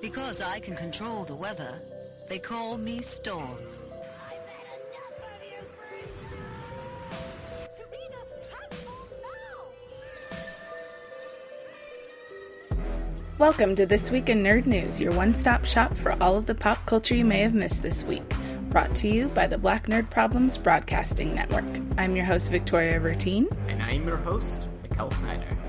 Because I can control the weather, they call me Storm. I've had enough of you, Frieza! Serena, transform now! Welcome to This Week in Nerd News, your one stop shop for all of the pop culture you may have missed this week. Brought to you by the Black Nerd Problems Broadcasting Network. I'm your host, Victoria Vertine. And I'm your host, Mikkel Snyder.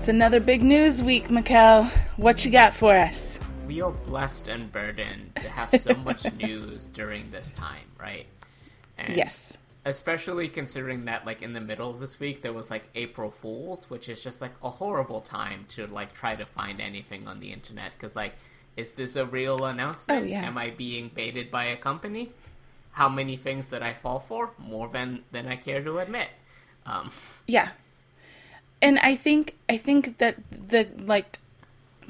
It's another big news week, Mikkel. What you got for us? We are blessed and burdened to have so much news during this time, right? And Yes. Especially considering that, like, in the middle of this week, there was, like, April Fools, which is just, like, a horrible time to, like, try to find anything on the internet. Because, like, is this a real announcement? Oh, yeah. Am I being baited by a company? How many things that I fall for? More than, than I care to admit. Um, Yeah. And I think I think that the like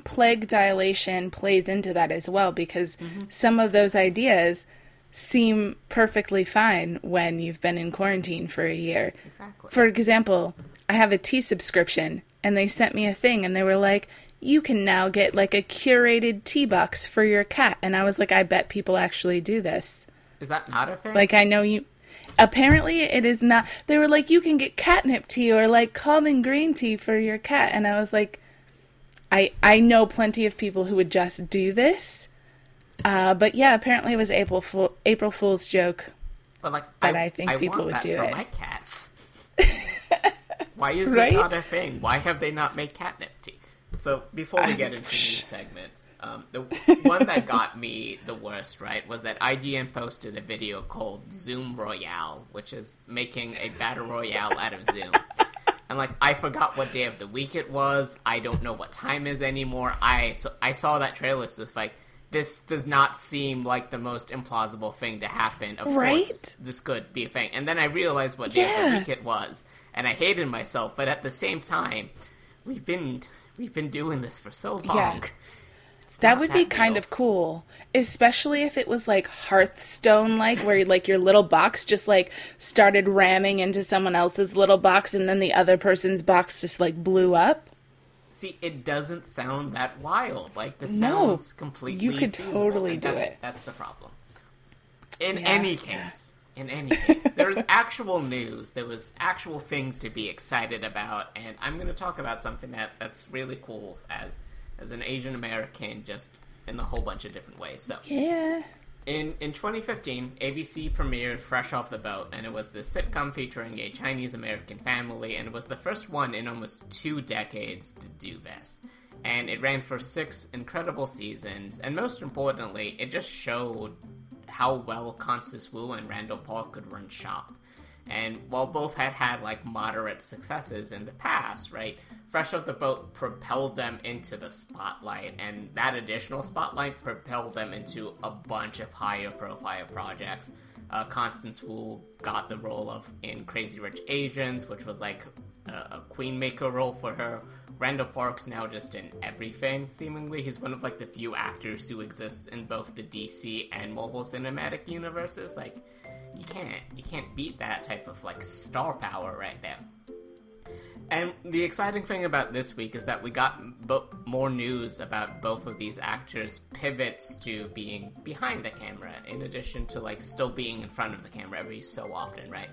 plague dilation plays into that as well because mm-hmm. some of those ideas seem perfectly fine when you've been in quarantine for a year. exactly. For example, I have a tea subscription and they sent me a thing and they were like, you can now get like a curated tea box for your cat. And I was like, I bet people actually do this. is that not a thing? Like, I know you. Apparently, it is not. They were like, you can get catnip tea or like calming green tea for your cat. And I was like, I I know plenty of people who would just do this. Uh, but yeah, apparently it was April Fool, April Fool's joke. But like, But I think people want would that do for it. my cats. Why is this Right? not a thing? Why have they not made catnip tea? So before we get into news segments, um, the one that got me the worst, right, was that IGN posted a video called Zoom Royale, which is making a battle royale out of Zoom. And like, I forgot what day of the week it was. I don't know what time is anymore. I so I saw that trailer, so it's like this does not seem like the most implausible thing to happen. Of Right? course, this could be a thing. And then I realized what day of Yeah. the week it was, and I hated myself. But at the same time, we've been we've been doing this for so long. Yeah. That would be kind real. of cool, especially if it was like Hearthstone like, where like your little box just like started ramming into someone else's little box, and then the other person's box just like blew up. See, it doesn't sound that wild. Like this No, sounds completely. you could feasible, totally do that's, it. That's the problem. In Yeah, any yeah. In any case, there was actual news. There was actual things to be excited about, and I'm going to talk about something that that's really cool as as an Asian American, just in a whole bunch of different ways. So. Yeah. In in 2015, ABC premiered Fresh Off the Boat, and it was this sitcom featuring a Chinese American family, and it was the first one in almost two decades to do this. And it ran for six incredible seasons, and most importantly, it just showed how well Constance Wu and Randall Park could run shop. And while both had had like moderate successes in the past, right, Fresh Off the Boat propelled them into the spotlight, and that additional spotlight propelled them into a bunch of higher profile projects. Uh, Constance Wu got the role of in Crazy Rich Asians, which was like a, a queen maker role for her. Randall Park's now just in everything, seemingly. He's one of like the few actors who exists in both the DC and Marvel Cinematic universes. Like, you can't you can't beat that type of like star power right there. And the exciting thing about this week is that we got bo- more news about both of these actors' pivots to being behind the camera, in addition to like still being in front of the camera every so often, right?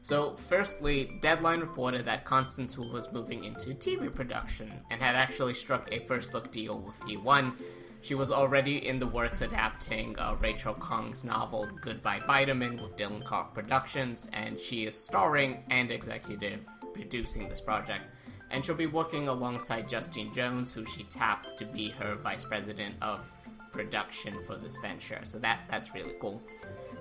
So, firstly, Deadline reported that Constance Wu was moving into TV production and had actually struck a first look deal with eOne. She was already in the works adapting uh, Rachel Khong's novel Goodbye Vitamin with Dylan Clark Productions, and she is starring and executive producing this project. And she'll be working alongside Justine Jones, who she tapped to be her vice president of production for this venture. So that that's really cool.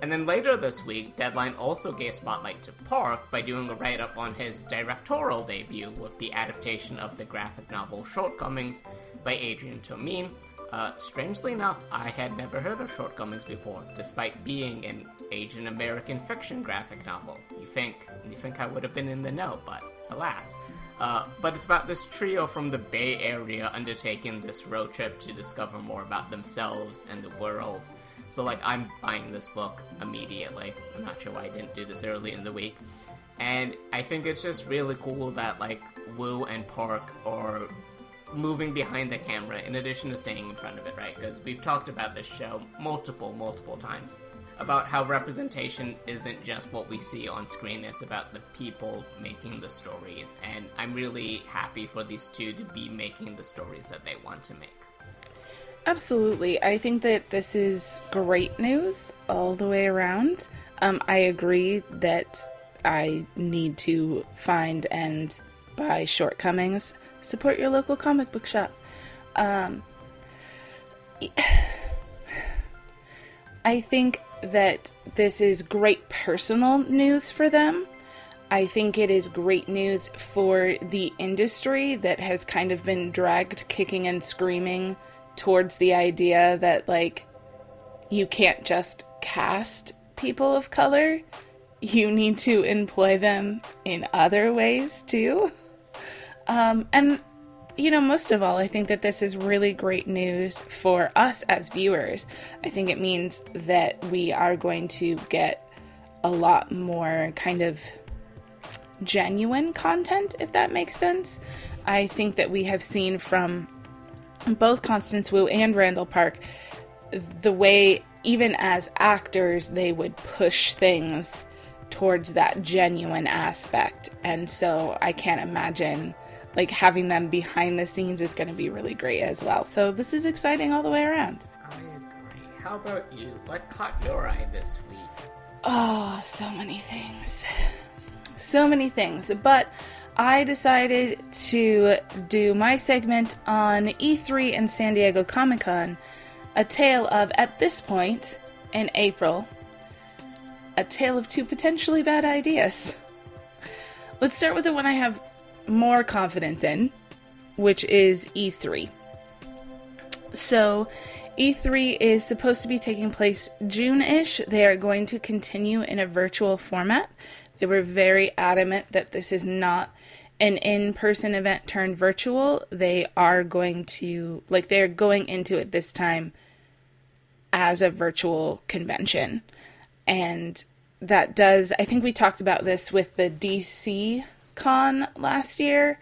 And then later this week, Deadline also gave spotlight to Park by doing a write up on his directorial debut with the adaptation of the graphic novel Shortcomings by Adrian Tomine. Uh, strangely enough, I had never heard of Shortcomings before, despite being an Asian American fiction graphic novel. You think you think I would have been in the know, but alas. Uh, but it's about this trio from the Bay Area undertaking this road trip to discover more about themselves and the world. So, like, I'm buying this book immediately. I'm not sure why I didn't do this early in the week. And I think it's just really cool that, like, Wu and Park are moving behind the camera in addition to staying in front of it, right? Because we've talked about this show multiple, multiple times about how representation isn't just what we see on screen, it's about the people making the stories. And I'm really happy for these two to be making the stories that they want to make. Absolutely. I think that this is great news all the way around. Um, I agree that I need to find and buy shortcomings. Support your local comic book shop. Um, I think that this is great personal news for them. I think it is great news for the industry that has kind of been dragged kicking and screaming towards the idea that, like, you can't just cast people of color, you need to employ them in other ways too. Um, and you know, most of all, I think that this is really great news for us as viewers. I think it means that we are going to get a lot more kind of genuine content, if that makes sense. I think that we have seen from both Constance Wu and Randall Park the way, even as actors, they would push things towards that genuine aspect. And so I can't imagine like having them behind the scenes is going to be really great as well. So this is exciting all the way around. I agree. How about you? What caught your eye this week? Oh, so many things. So many things. But I decided to do my segment on E3 and San Diego Comic Con, a tale of, at this point in April, a tale of two potentially bad ideas. Let's start with the one I have more confidence in, which is E3. So, E3 is supposed to be taking place June ish. They are going to continue in a virtual format. They were very adamant that this is not an in person event turned virtual. They are going to, like, they're going into it this time as a virtual convention. And that does, I think we talked about this with the DC con last year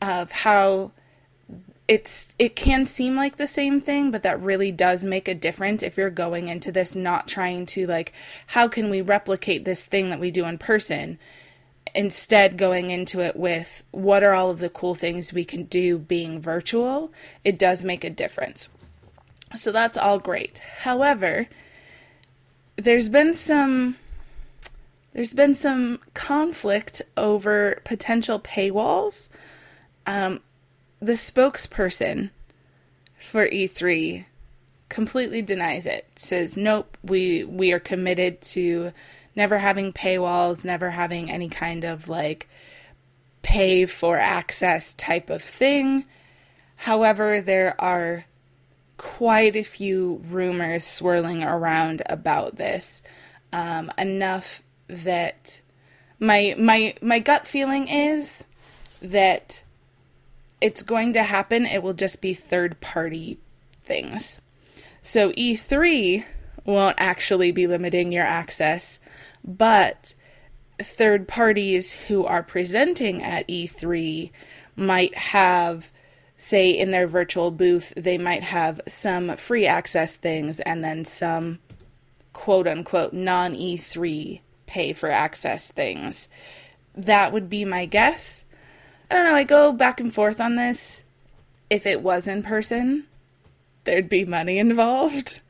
of how it's it can seem like the same thing but that really does make a difference if you're going into this not trying to like how can we replicate this thing that we do in person instead going into it with what are all of the cool things we can do being virtual? It does make a difference. So that's all great. However there's been some there's been some conflict over potential paywalls. Um, the spokesperson for E3 completely denies it. Says, "Nope, we we are committed to never having paywalls, never having any kind of like pay for access type of thing." However, there are quite a few rumors swirling around about this. Um, enough that my my my gut feeling is that it's going to happen. It will just be third party things. So E3 won't actually be limiting your access, but third parties who are presenting at E3 might have say in their virtual booth they might have some free access things and then some quote unquote non E3 pay for access things. That would be my guess. I don't know, I go back and forth on this. If it was in person, there'd be money involved.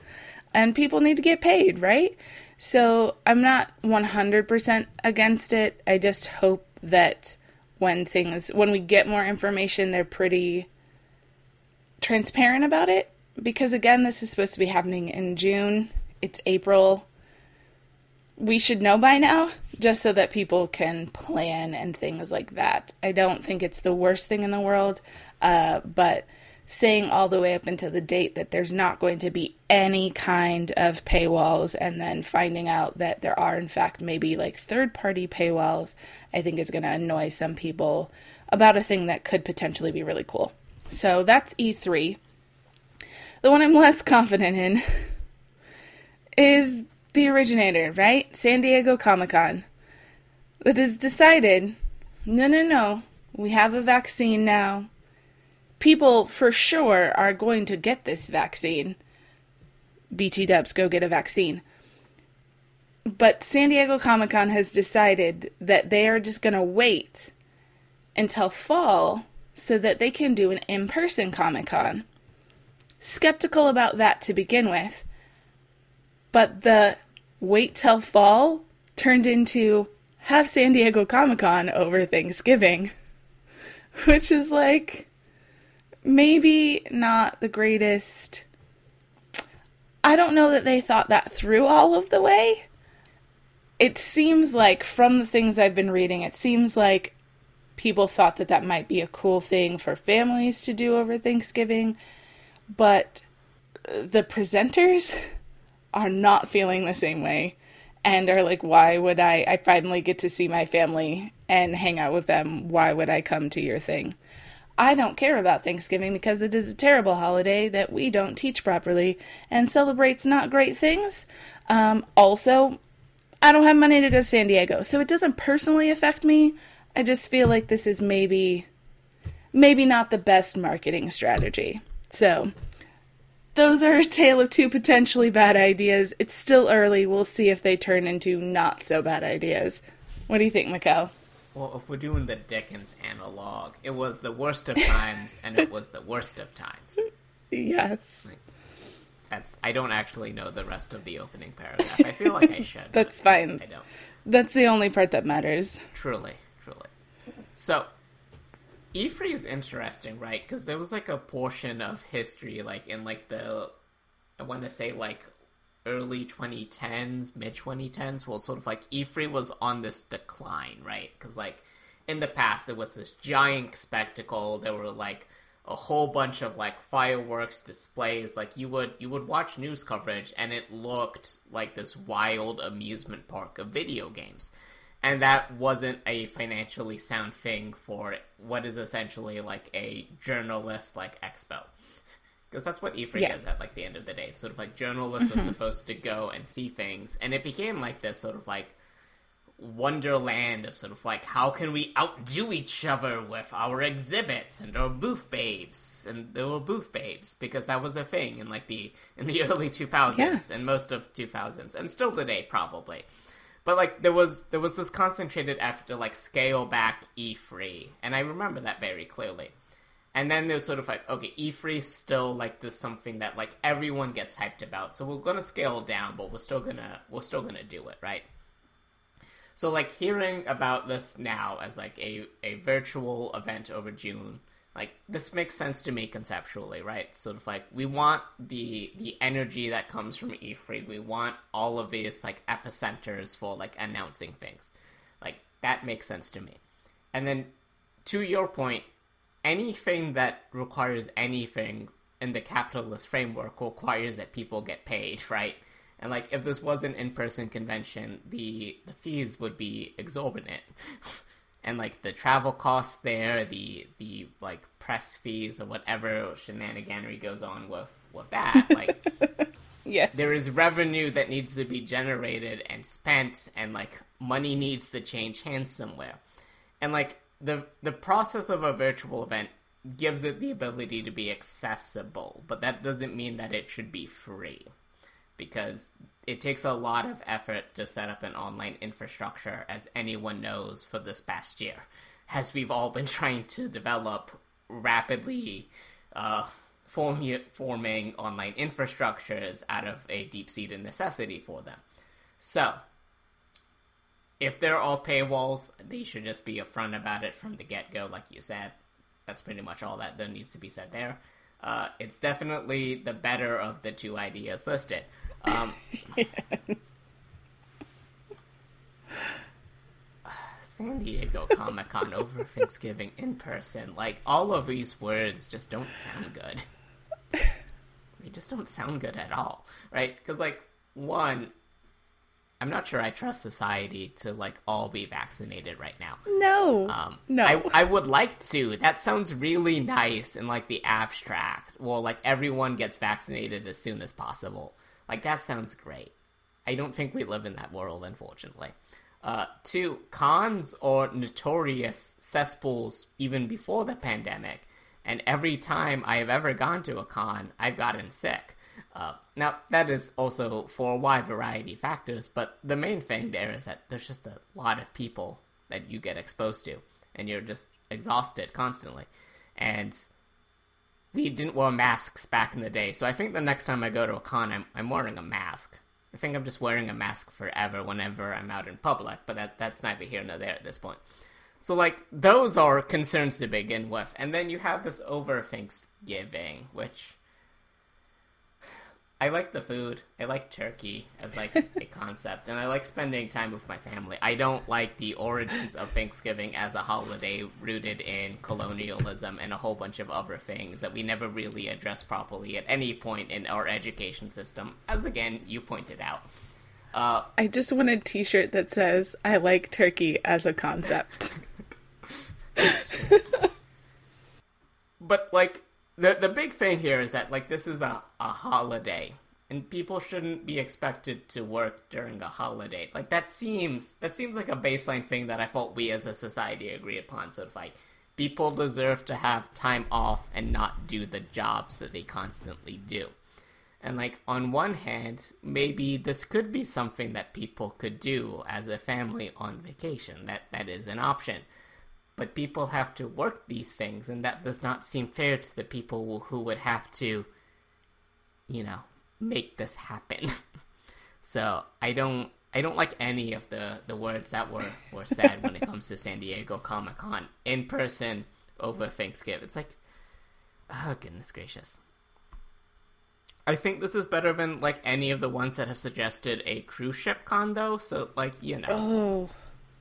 And people need to get paid, right? So I'm not 100% against it. I just hope that when things, when we get more information, they're pretty transparent about it. Because again, this is supposed to be happening in June. It's April we should know by now just so that people can plan and things like that. I don't think it's the worst thing in the world, uh, but saying all the way up until the date that there's not going to be any kind of paywalls and then finding out that there are, in fact, maybe like third party paywalls, I think is going to annoy some people about a thing that could potentially be really cool. So that's E3. The one I'm less confident in is the originator, right? San Diego Comic Con. That has decided no, no, no, we have a vaccine now. people for sure are going to get this vaccine. BT dubs, go get a vaccine. But San Diego Comic Con has decided that they are just going to wait until fall so that they can do an in person Comic Con. Skeptical about that to begin with, but the wait till fall turned into have San Diego Comic Con over Thanksgiving, which is like maybe not the greatest. I don't know that they thought that through all of the way. It seems like, from the things I've been reading, it seems like people thought that that might be a cool thing for families to do over Thanksgiving, but the presenters are not feeling the same way and are like, why would I? I finally get to see my family and hang out with them. Why would I come to your thing? I don't care about Thanksgiving because it is a terrible holiday that we don't teach properly and celebrates not great things. Um, also, I don't have money to go to San Diego, so it doesn't personally affect me. I just feel like this is maybe maybe not the best marketing strategy. So, those are a tale of two potentially bad ideas. It's still early. We'll see if they turn into not so bad ideas. What do you think, Mikkel? Well, if we're doing the Dickens analog, it was the worst of times and it was the worst of times. Yes. That's I don't actually know the rest of the opening paragraph. I feel like I should. That's fine. I don't. That's the only part that matters. Truly, truly. So, E3 is interesting, right? Because there was like a portion of history, like in like the, I want to say like early 2010s, mid 2010s, well, sort of like E3 was on this decline, right? Because like in the past, it was this giant spectacle. There were like a whole bunch of like fireworks displays. Like you would you would watch news coverage, and it looked like this wild amusement park of video games and that wasn't a financially sound thing for what is essentially like a journalist like expo because that's what E3 Yeah. is at like the end of the day. It's sort of like journalists are mm-hmm. supposed to go and see things, and it became like this sort of like wonderland of sort of like how can we outdo each other with our exhibits and our booth babes and there were booth babes because that was a thing in like the in the early 2000s Yeah. and most of 2000s and still today probably but like there was there was this concentrated effort to like scale back E3 and I remember that very clearly and then there's sort of like, okay, E3 still like this something that like everyone gets hyped about. So we're gonna scale down, but we're still gonna we're still gonna do it, right? So like hearing about this now as like a, a virtual event over June, like this makes sense to me conceptually, right? Sort of like we want the the energy that comes from E3. We want all of these like epicenters for like announcing things. Like that makes sense to me. And then to your point, anything that requires anything in the capitalist framework requires that people get paid, right? And like if this was an in-person convention, the the fees would be exorbitant. and like the travel costs there, the the like press fees or whatever shenaniganery goes on with with that, like Yes. there is revenue that needs to be generated and spent and like money needs to change hands somewhere and like the the process of a virtual event gives it the ability to be accessible but that doesn't mean that it should be free because it takes a lot of effort to set up an online infrastructure as anyone knows for this past year as we've all been trying to develop rapidly uh, formu- forming online infrastructures out of a deep-seated necessity for them so if they're all paywalls, they should just be upfront about it from the get go, like you said. That's pretty much all that there needs to be said there. Uh, it's definitely the better of the two ideas listed. Um, San Diego Comic Con over Thanksgiving in person. Like, all of these words just don't sound good. they just don't sound good at all, right? Because, like, one, I'm not sure I trust society to like all be vaccinated right now. no. Um, no. I, I would like to. That sounds really nice in like the abstract. Well, like everyone gets vaccinated as soon as possible. Like that sounds great. I don't think we live in that world, unfortunately. Uh, two, cons are notorious cesspools even before the pandemic, and every time I have ever gone to a con, I've gotten sick. Uh, now, that is also for a wide variety of factors, but the main thing there is that there's just a lot of people that you get exposed to, and you're just exhausted constantly. And we didn't wear masks back in the day, so I think the next time I go to a con, I'm, I'm wearing a mask. I think I'm just wearing a mask forever whenever I'm out in public, but that, that's neither here nor there at this point. So, like, those are concerns to begin with. And then you have this over Thanksgiving, which I like the food. I like turkey as like a concept, and I like spending time with my family. I don't like the origins of Thanksgiving as a holiday rooted in colonialism and a whole bunch of other things that we never really address properly at any point in our education system, as again you pointed out. Uh, I just want a T-shirt that says "I like turkey as a concept." but like the the big thing here is that like this is a, a holiday and people shouldn't be expected to work during a holiday. Like that seems that seems like a baseline thing that i thought we as a society agree upon so if like people deserve to have time off and not do the jobs that they constantly do. And like on one hand maybe this could be something that people could do as a family on vacation. That that is an option but people have to work these things, and that does not seem fair to the people who would have to, you know, make this happen. so I don't, I don't like any of the the words that were were said when it comes to San Diego Comic Con in person over Thanksgiving. It's like, oh goodness gracious. I think this is better than like any of the ones that have suggested a cruise ship con though. So like you know. oh,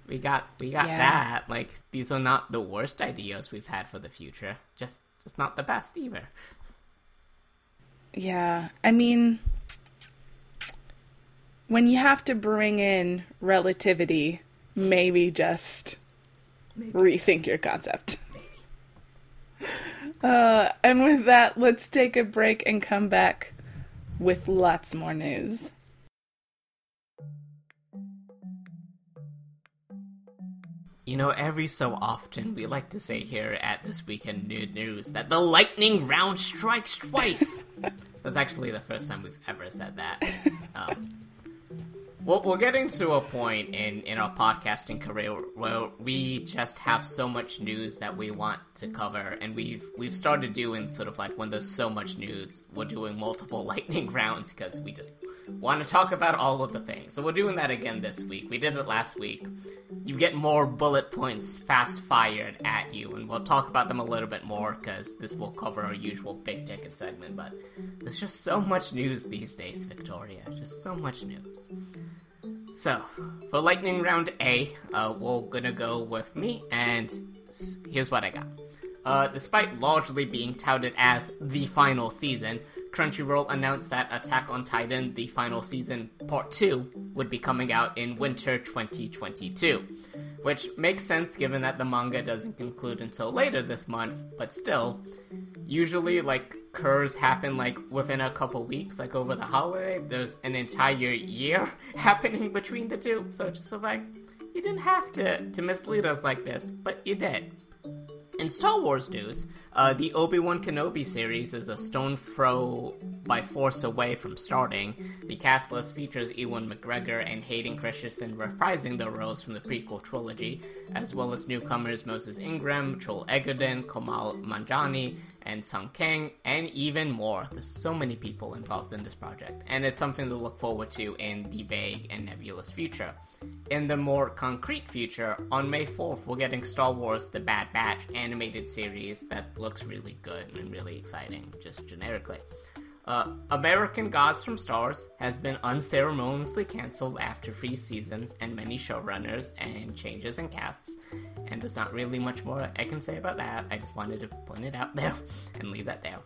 We got we got Yeah. that. Like these are not the worst ideas we've had for the future. Just just not the best either. yeah. I mean, when you have to bring in relativity, maybe just rethink your concept. Uh, and with that, let's take a break and come back with lots more news. You know, every so often we like to say here at This Week in Nerd News that the lightning round strikes twice. That's actually the first time we've ever said that. Um, well, we're getting to a point in, in our podcasting career where we just have so much news that we want to cover, and we've we've started doing sort of like when there's so much news, we're doing multiple lightning rounds because we just want to talk about all of the things. So we're doing that again this week. We did it last week. You get more bullet points fast fired at you, and we'll talk about them a little bit more because this will cover our usual big ticket segment. But there's just so much news these days, Victoria. Just so much news. So, for Lightning Round A, uh, we're gonna go with me, and here's what I got. Uh, despite largely being touted as the final season, Crunchyroll announced that Attack on Titan, the final season part 2, would be coming out in winter 2022. Which makes sense given that the manga doesn't conclude until later this month, but still, usually like cours happen like within a couple weeks like over the holiday there's an entire year happening between the two so just of like you didn't have to to mislead us like this but you did in Star Wars news, uh, the Obi Wan Kenobi series is a stone throw by force away from starting. The cast list features Ewan McGregor and Hayden Christensen reprising their roles from the prequel trilogy, as well as newcomers Moses Ingram, Joel Edgerton, Kumail Nanjiani, and Sung Kang, and even more. There's so many people involved in this project, and it's something to look forward to in the vague and nebulous future. In the more concrete future, on May 4th, we're getting Star Wars The Bad Batch animated series that looks really good and really exciting, just generically. Uh, American Gods from Starz has been unceremoniously cancelled after three seasons and many showrunners and changes in casts, and there's not really much more I can say about that. I just wanted to point it out there and leave that there.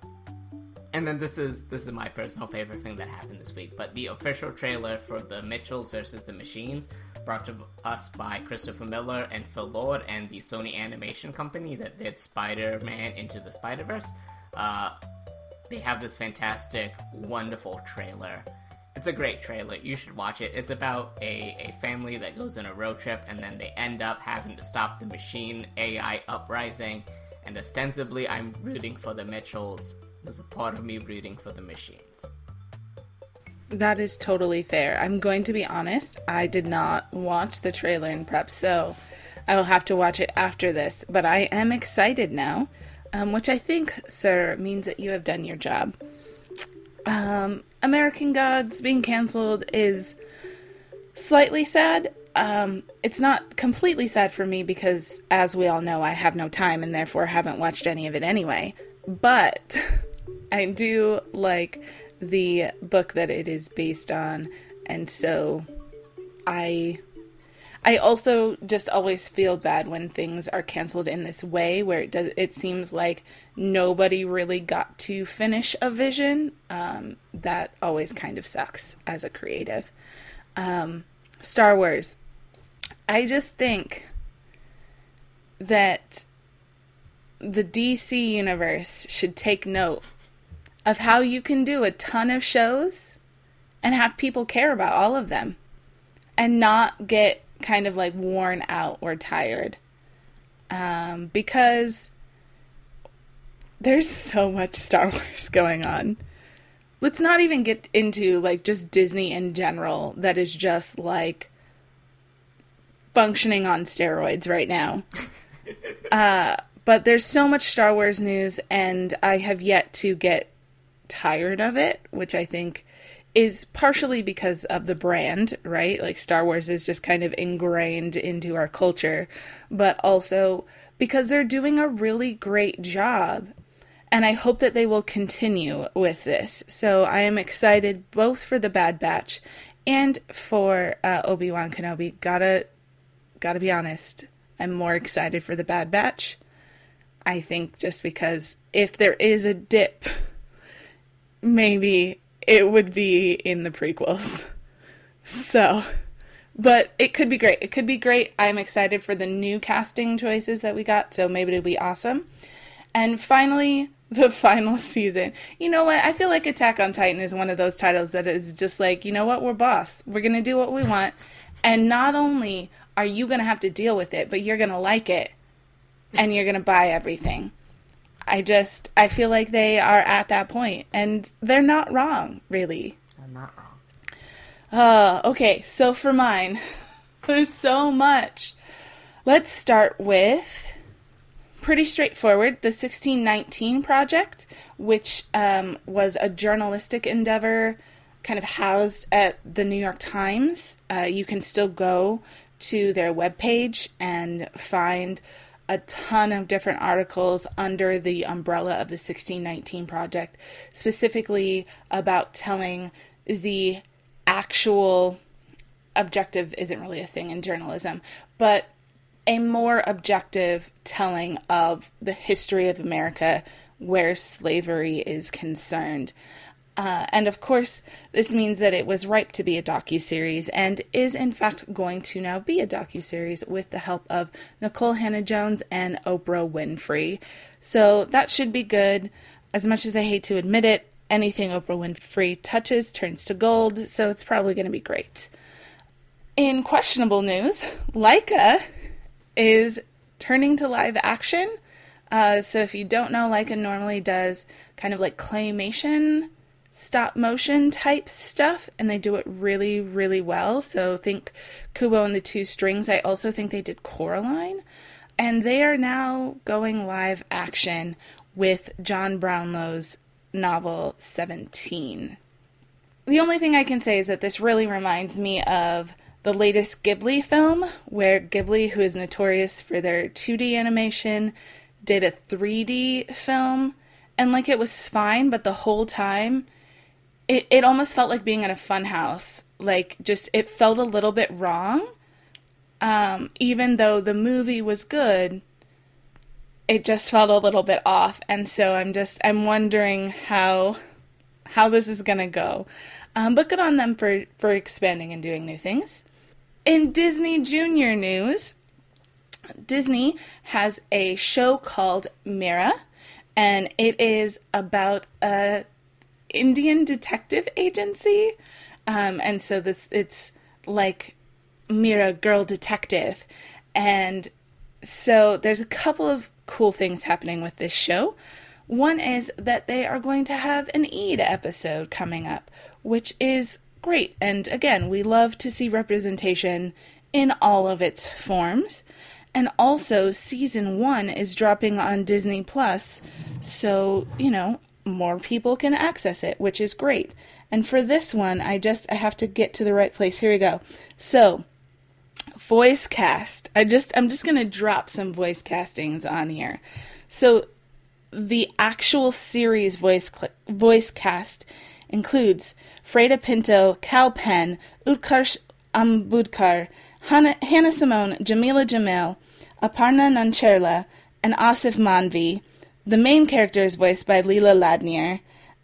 And then this is this is my personal favorite thing that happened this week. But the official trailer for the Mitchells versus the Machines, brought to us by Christopher Miller and Phil Lord and the Sony Animation Company that did Spider-Man into the Spider-Verse. Uh, they have this fantastic, wonderful trailer. It's a great trailer. You should watch it. It's about a, a family that goes on a road trip and then they end up having to stop the machine AI uprising. And ostensibly I'm rooting for the Mitchells. There's a part of me rooting for the machines. That is totally fair. I'm going to be honest, I did not watch the trailer in prep, so I will have to watch it after this. But I am excited now, um, which I think, sir, means that you have done your job. Um, American Gods being canceled is slightly sad. Um, it's not completely sad for me because, as we all know, I have no time and therefore haven't watched any of it anyway. But I do like the book that it is based on, and so I I also just always feel bad when things are canceled in this way where it does it seems like nobody really got to finish a vision. Um, that always kind of sucks as a creative. Um, Star Wars. I just think that the DC universe should take note of how you can do a ton of shows and have people care about all of them and not get kind of like worn out or tired. Um, because there's so much Star Wars going on. Let's not even get into like just Disney in general that is just like functioning on steroids right now. uh, but there's so much Star Wars news, and I have yet to get tired of it, which I think is partially because of the brand, right? Like Star Wars is just kind of ingrained into our culture, but also because they're doing a really great job. And I hope that they will continue with this. So I am excited both for the Bad Batch and for uh, Obi Wan Kenobi. Gotta, gotta be honest. I'm more excited for the Bad Batch. I think just because if there is a dip, maybe it would be in the prequels. So, but it could be great. It could be great. I'm excited for the new casting choices that we got, so maybe it'll be awesome. And finally, the final season. You know what? I feel like Attack on Titan is one of those titles that is just like, you know what? We're boss. We're going to do what we want. And not only are you going to have to deal with it, but you're going to like it and you're going to buy everything. I just I feel like they are at that point and they're not wrong, really. I'm not wrong. Uh, okay, so for mine, there's so much. Let's start with pretty straightforward the 1619 project, which um, was a journalistic endeavor kind of housed at the New York Times. Uh, you can still go to their webpage and find a ton of different articles under the umbrella of the 1619 project, specifically about telling the actual objective isn't really a thing in journalism, but a more objective telling of the history of America where slavery is concerned. Uh, and of course, this means that it was ripe to be a docu-series and is in fact going to now be a docu-series with the help of Nicole Hannah-Jones and Oprah Winfrey. So that should be good. As much as I hate to admit it, anything Oprah Winfrey touches turns to gold, so it's probably going to be great. In questionable news, Laika is turning to live action. Uh, so if you don't know, Laika normally does kind of like claymation stop motion type stuff and they do it really really well. So think kubo and the two strings. I also think they did coraline. And they are now going live action with john brownlow's novel 17 the only thing i can say is that this really reminds me of the latest ghibli film where ghibli who is notorious for their 2d animation did a 3d film. And like it was fine but the whole time it, it almost felt like being in a fun house. Like just it felt a little bit wrong. Um, even though the movie was good, it just felt a little bit off. And so I'm just I'm wondering how how this is gonna go. Um, but good on them for for expanding and doing new things. In Disney Junior news, Disney has a show called Mira, and it is about a Indian detective agency. Um, and so this it's like Mira Girl Detective. And so there's a couple of cool things happening with this show. One is that they are going to have an Eid episode coming up, which is great. And again, we love to see representation in all of its forms. And also, season one is dropping on Disney Plus, so, you know, more people can access it, which is great. And for this one, I just I have to get to the right place. Here we go. So, voice cast. I just I'm just going to drop some voice castings on here. So, the actual series voice cl- voice cast includes Freida Pinto, Kal Penn, Utkarsh Ambudkar, Hannah, Hannah Simone, Jamila Jamil, Aparna Nancherla, and Aasif Mandvi. The main character is voiced by Leela Ladnier.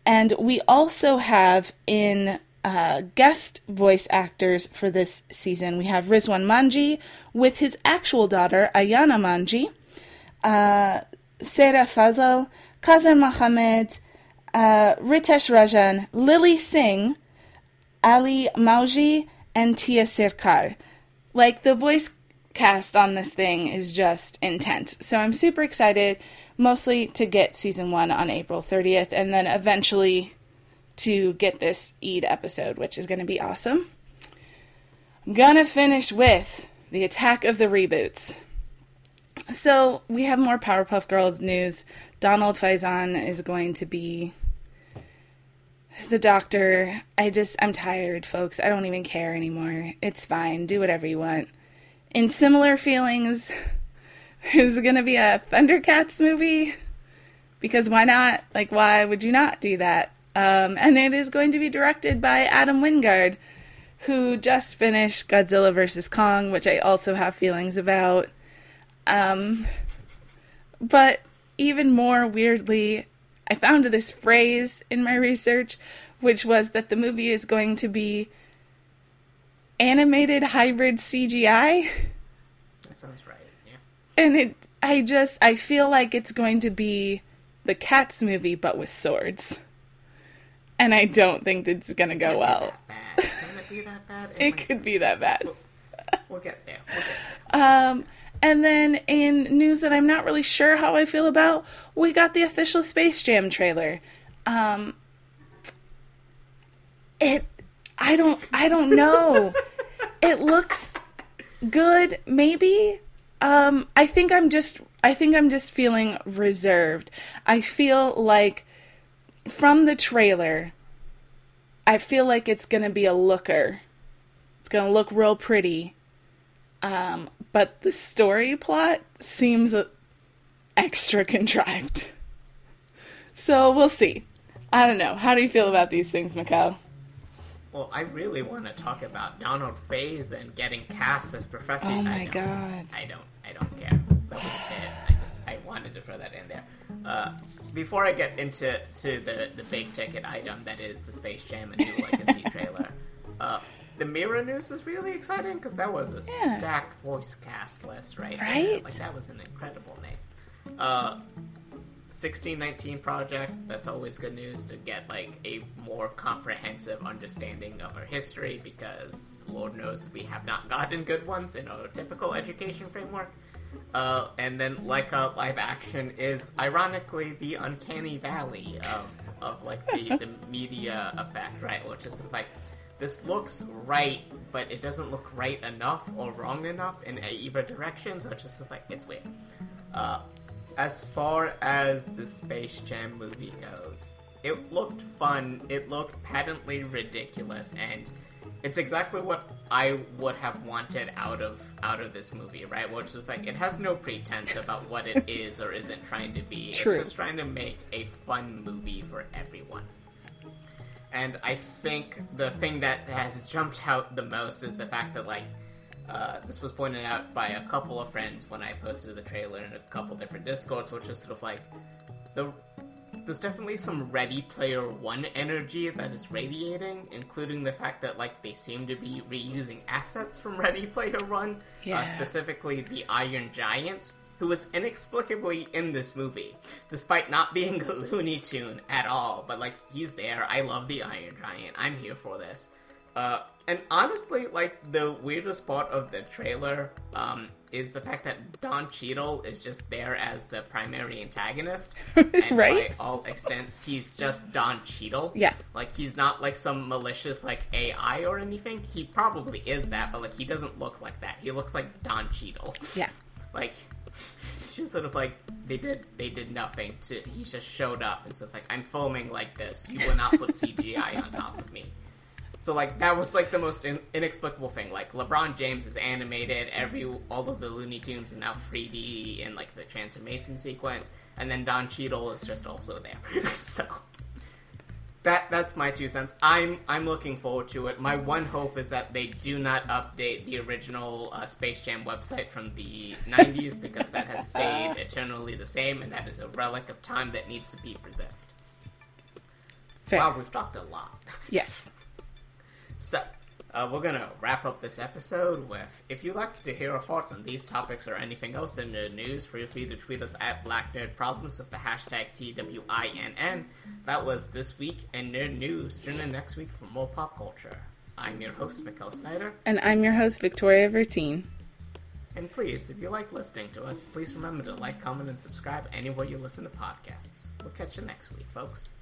And we also have in uh, guest voice actors for this season, we have Rizwan Manji with his actual daughter, Ayana Manji, uh, Sarah Fazal, Kazan Mohammed, uh, Ritesh Rajan, Lilly Singh, Ali Mauji, and Tiya Sircar. Like the voice cast on this thing is just intense. So I'm super excited, mostly to get season one on April 30th, and then eventually to get this Eid episode, which is going to be awesome. I'm gonna finish with the attack of the reboots. So we have more Powerpuff Girls news. Donald Faison is going to be the doctor. I just, I'm tired, folks. I don't even care anymore. It's fine. Do whatever you want. In similar feelings, there's going to be a Thundercats movie. Because why not? Like, why would you not do that? Um, and it is going to be directed by Adam Wingard, who just finished Godzilla vs. Kong, which I also have feelings about. Um, but even more weirdly, I found this phrase in my research, which was that the movie is going to be animated hybrid CGI. That sounds right. Yeah. And it, I just, I feel like it's going to be the Cats movie, but with swords. And I don't think it's going to go well. That bad. Can it that bad? It could be that bad. We'll get there. We'll get there. Um, and then in news that I'm not really sure how I feel about, we got the official Space Jam trailer. Um, it, I don't, I don't know. it looks good, maybe. Um, I think I'm just, I think I'm just feeling reserved. I feel like from the trailer, I feel like it's gonna be a looker. It's gonna look real pretty. Um, but the story plot seems extra contrived. So we'll see. I don't know. How do you feel about these things, Mikkel? Well, I really want to talk about Donald Faison getting cast as Professor. Oh my don't- god. I don't. I don't care. That was a bit. I just. I wanted to throw that in there. Uh, before I get into to the the big ticket item that is the Space Jam and New Legacy trailer, uh, the Mira news is really exciting because that was a Yeah. stacked voice cast list, right? Right? Like that was an incredible name. Uh, 1619 project that's always good news to get like a more comprehensive understanding of our history because lord knows we have not gotten good ones in our typical education framework. Uh, and then Laika live action is ironically the uncanny valley of, of like the, the media effect right? Which is like this looks right but it doesn't look right enough or wrong enough in either direction so it's just like it's weird. Uh, as far as the Space Jam movie goes, it looked fun. It looked patently ridiculous, and it's exactly what I would have wanted out of out of this movie, right? Which is like it has no pretense about what it is or isn't trying to be. True. It's just trying to make a fun movie for everyone. And I think the thing that has jumped out the most is the fact that like uh, this was pointed out by a couple of friends when I posted the trailer in a couple different discords, which is sort of like the there's definitely some Ready Player One energy that is radiating, including the fact that like they seem to be reusing assets from Ready Player One, Yeah. uh, specifically the Iron Giant, who was inexplicably in this movie, despite not being a Looney Tune at all. But like he's there. I love the Iron Giant. I'm here for this. Uh, and honestly, like the weirdest part of the trailer um, is the fact that Don Cheadle is just there as the primary antagonist, and Right? by all extents, he's just Don Cheadle. Yeah. like he's not like some malicious like AI or anything. He probably is that, but like he doesn't look like that. He looks like Don Cheadle. Yeah. like it's just sort of like they did they did nothing to he just showed up and stuff like I'm filming like this. You will not put CGI on top of me. So like that was like the most in- inexplicable thing. Like LeBron James is animated, every all of the Looney Tunes are now 3D in like the transformation sequence, and then Don Cheadle is just also there. so that that's my two cents. I'm I'm looking forward to it. My one hope is that they do not update the original uh, Space Jam website from the 90s because that has stayed eternally the same, and that is a relic of time that needs to be preserved. Fair. Wow, we've talked a lot. Yes. So, uh, we're gonna wrap up this episode with if you'd like to hear our thoughts on these topics or anything else in the news, feel free to tweet us at Black Nerd Problems with the hashtag TWINN. That was this week in nerd news. Tune in next week for more pop culture. I'm your host, Mikkel Snyder, And I'm your host, Victoria Vertine. and please, if you like listening to us, please remember to like, comment, and subscribe anywhere you listen to podcasts. We'll catch you next week, folks.